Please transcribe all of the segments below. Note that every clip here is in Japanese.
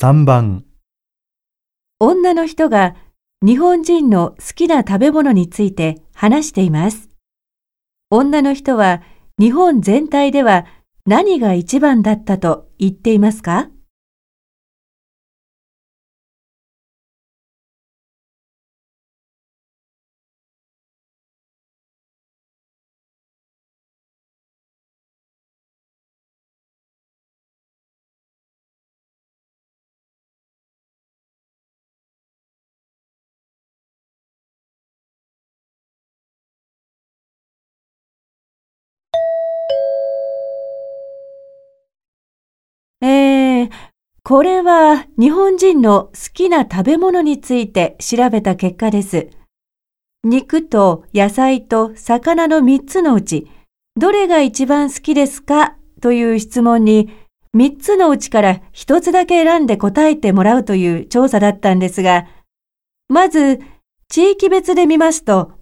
3番女の人が日本人の好きな食べ物について話しています。女の人は日本全体では何が一番だったと言っていますか？これは日本人の好きな食べ物について調べた結果です。肉と野菜と魚の3つのうち、どれが一番好きですか？という質問に、3つのうちから1つだけ選んで答えてもらうという調査だったんですが、まず、地域別で見ますと、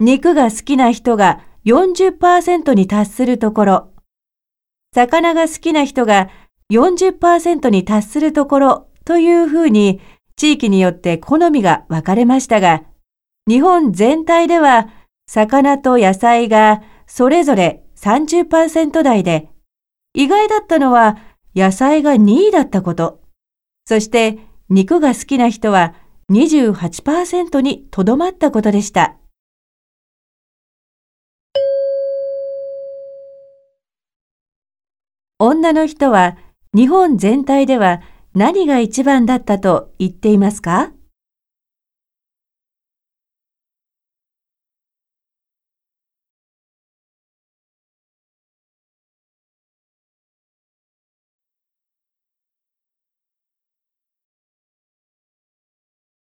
肉が好きな人が40%に達するところ、魚が好きな人が40%に達するところというふうに地域によって好みが分かれましたが、日本全体では魚と野菜がそれぞれ30%台で、意外だったのは野菜が2位だったこと。そして肉が好きな人は28%にとどまったことでした。女の人は日本全体では何が一番だったと言っていますか？